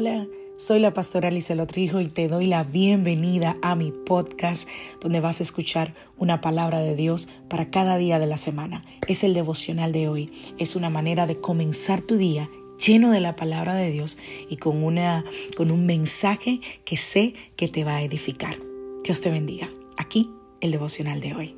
Hola, soy la pastora Alicia Lotrijo y te doy la bienvenida a mi podcast donde vas a escuchar una palabra de Dios para cada día de la semana. Es el devocional de hoy. Es una manera de comenzar tu día lleno de la palabra de Dios y con, una, con un mensaje que sé que te va a edificar. Dios te bendiga. Aquí el devocional de hoy.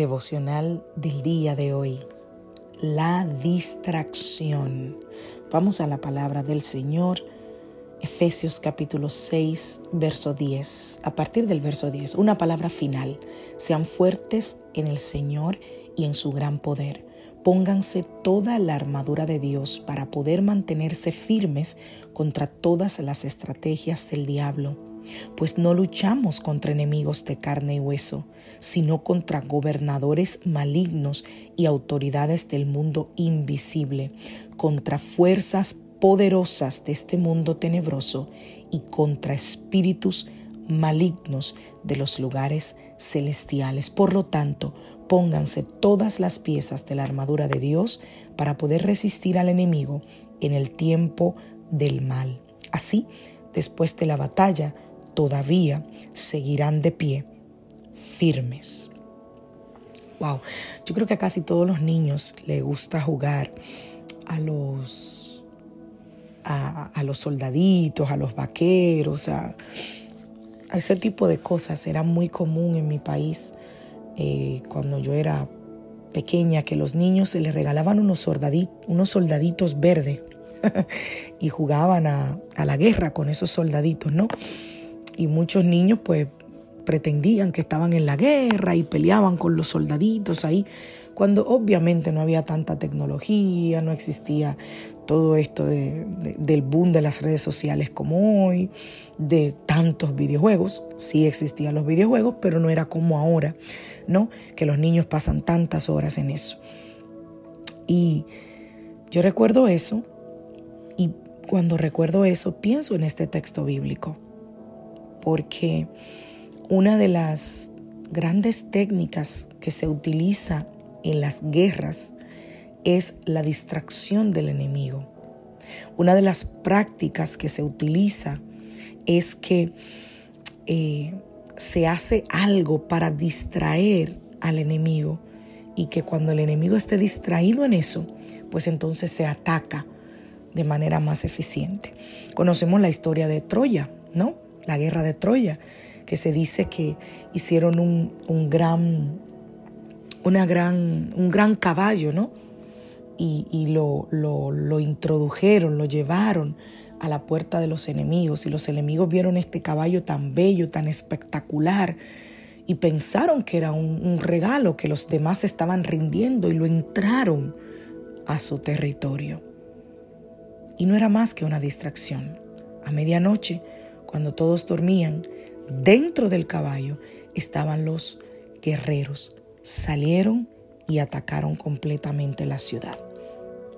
Devocional del día de hoy. La distracción. Vamos a la palabra del Señor. Efesios capítulo 6, verso 10. A partir del verso 10, una palabra final. Sean fuertes en el Señor y en su gran poder. Pónganse toda la armadura de Dios para poder mantenerse firmes contra todas las estrategias del diablo pues no luchamos contra enemigos de carne y hueso, sino contra gobernadores malignos y autoridades del mundo invisible, contra fuerzas poderosas de este mundo tenebroso y contra espíritus malignos de los lugares celestiales. Por lo tanto, pónganse todas las piezas de la armadura de Dios para poder resistir al enemigo en el tiempo del mal. Así, después de la batalla, todavía seguirán de pie, firmes. Wow, yo creo que a casi todos los niños les gusta jugar a los, a, los soldaditos, a los vaqueros, a, ese tipo de cosas. Era muy común en mi país eh, cuando yo era pequeña que los niños se les regalaban unos, soldaditos, unos soldaditos verdes y jugaban a, a la guerra con esos soldaditos, ¿no? Y muchos niños pues pretendían que estaban en la guerra y peleaban con los soldaditos ahí, cuando obviamente no había tanta tecnología, no existía todo esto del boom de las redes sociales como hoy, de tantos videojuegos. Sí existían los videojuegos, pero no era como ahora, ¿no? Que los niños pasan tantas horas en eso. Y yo recuerdo eso, y cuando recuerdo eso, pienso en este texto bíblico porque una de las grandes técnicas que se utiliza en las guerras es la distracción del enemigo. Una de las prácticas que se utiliza es que eh, se hace algo para distraer al enemigo y que cuando el enemigo esté distraído en eso, pues entonces se ataca de manera más eficiente. Conocemos la historia de Troya, ¿no? La guerra de Troya, que se dice que hicieron un, gran, una gran, un gran caballo, ¿no? Y, lo, lo, introdujeron, lo llevaron a la puerta de los enemigos y los enemigos vieron este caballo tan bello, tan espectacular y pensaron que era un, un, regalo que los demás estaban rindiendo y lo entraron a su territorio. Y no era más que una distracción. A medianoche cuando todos dormían, dentro del caballo estaban los guerreros. Salieron y atacaron completamente la ciudad.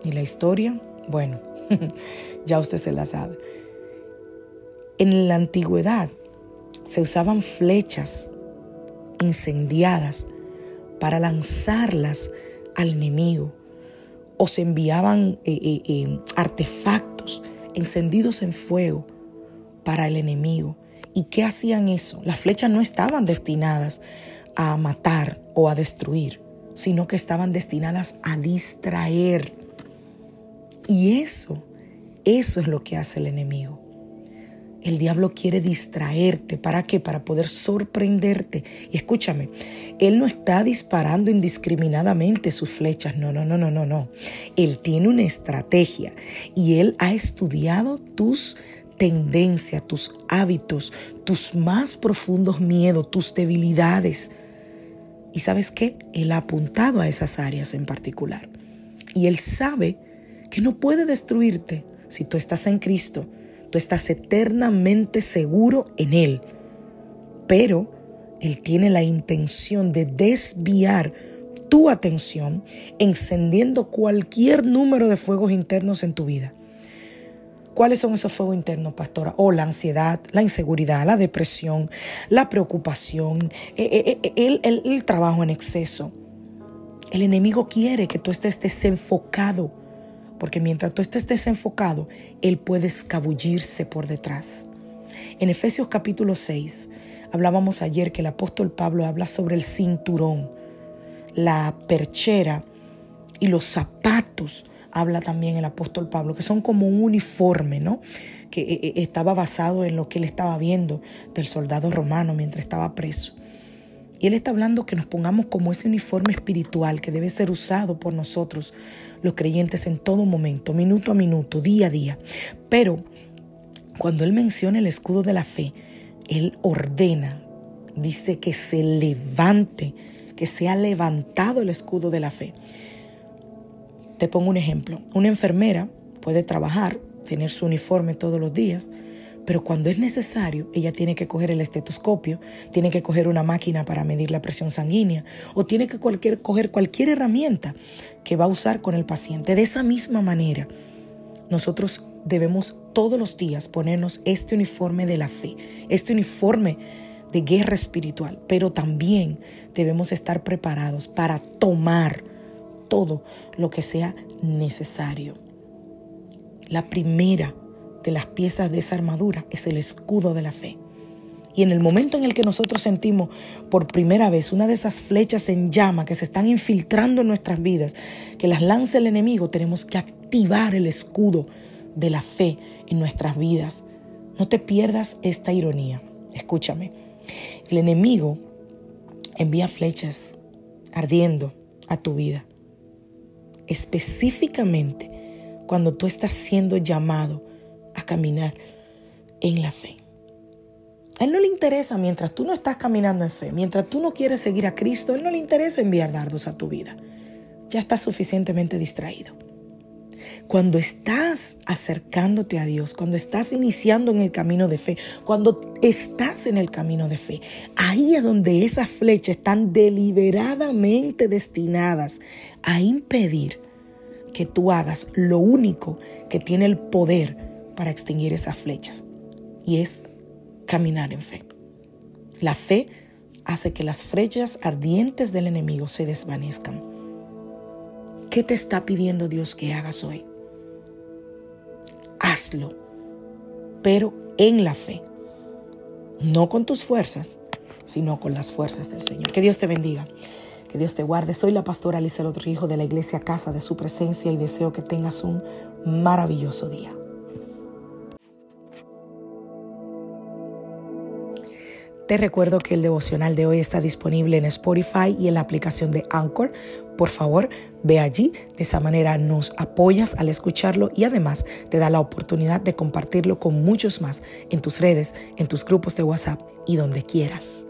¿Y la historia? Bueno, ya usted se la sabe. En la antigüedad se usaban flechas incendiadas para lanzarlas al enemigo o se enviaban eh, eh, eh, artefactos encendidos en fuego para el enemigo. ¿Y qué hacían eso? Las flechas no estaban destinadas a matar o a destruir, sino que estaban destinadas a distraer. Y eso, eso es lo que hace el enemigo. El diablo quiere distraerte. ¿Para qué? Para poder sorprenderte. Y escúchame, él no está disparando indiscriminadamente sus flechas. No, no, no, no, no, no. Él tiene una estrategia y él ha estudiado tus tendencias, tus hábitos, tus más profundos miedos, tus debilidades. Y sabes qué? Él ha apuntado a esas áreas en particular. Y él sabe que no puede destruirte si tú estás en Cristo Tú estás eternamente seguro en Él. Pero Él tiene la intención de desviar tu atención encendiendo cualquier número de fuegos internos en tu vida. ¿Cuáles son esos fuegos internos, pastora? O la ansiedad, la inseguridad, la depresión, la preocupación, eh, eh, eh, el, el trabajo en exceso. El enemigo quiere que tú estés desenfocado porque mientras tú estés desenfocado, Él puede escabullirse por detrás. En Efesios capítulo 6, hablábamos ayer que el apóstol Pablo habla sobre el cinturón, la perchera y los zapatos. Habla también el apóstol Pablo, que son como un uniforme, ¿no? Que eh, eh, estaba basado en lo que él estaba viendo del soldado romano mientras estaba preso. Y Él está hablando que nos pongamos como ese uniforme espiritual que debe ser usado por nosotros, los creyentes, en todo momento, minuto a minuto, día a día. Pero cuando Él menciona el escudo de la fe, Él ordena, dice que se levante, que sea levantado el escudo de la fe. Te pongo un ejemplo. Una enfermera puede trabajar, tener su uniforme todos los días, pero cuando es necesario, ella tiene que coger el estetoscopio, tiene que coger una máquina para medir la presión sanguínea o tiene que cualquier, coger cualquier herramienta que va a usar con el paciente. De esa misma manera, nosotros debemos todos los días ponernos este uniforme de la fe, este uniforme de guerra espiritual, pero también debemos estar preparados para tomar todo lo que sea necesario. La primera de las piezas de esa armadura es el escudo de la fe. Y en el momento en el que nosotros sentimos por primera vez una de esas flechas en llama que se están infiltrando en nuestras vidas, que las lanza el enemigo, tenemos que activar el escudo de la fe en nuestras vidas. No te pierdas esta ironía. Escúchame. El enemigo envía flechas ardiendo a tu vida. Específicamente cuando tú estás siendo llamado a caminar en la fe. A Él no le interesa mientras tú no estás caminando en fe, mientras tú no quieres seguir a Cristo, Él no le interesa enviar dardos a tu vida. Ya estás suficientemente distraído. Cuando estás acercándote a Dios, cuando estás iniciando en el camino de fe, cuando estás en el camino de fe, ahí es donde esas flechas están deliberadamente destinadas a impedir que tú hagas lo único que tiene el poder para extinguir esas flechas y es caminar en fe. La fe hace que las flechas ardientes del enemigo se desvanezcan. ¿Qué te está pidiendo Dios que hagas hoy? Hazlo, pero en la fe, no con tus fuerzas, sino con las fuerzas del Señor. Que Dios te bendiga. Que Dios te guarde. Soy la pastora Alicia Hijo de la Iglesia Casa de Su Presencia y deseo que tengas un maravilloso día. Te recuerdo que el devocional de hoy está disponible en Spotify y en la aplicación de Anchor. Por favor, ve allí. De esa manera nos apoyas al escucharlo y además te da la oportunidad de compartirlo con muchos más en tus redes, en tus grupos de WhatsApp y donde quieras.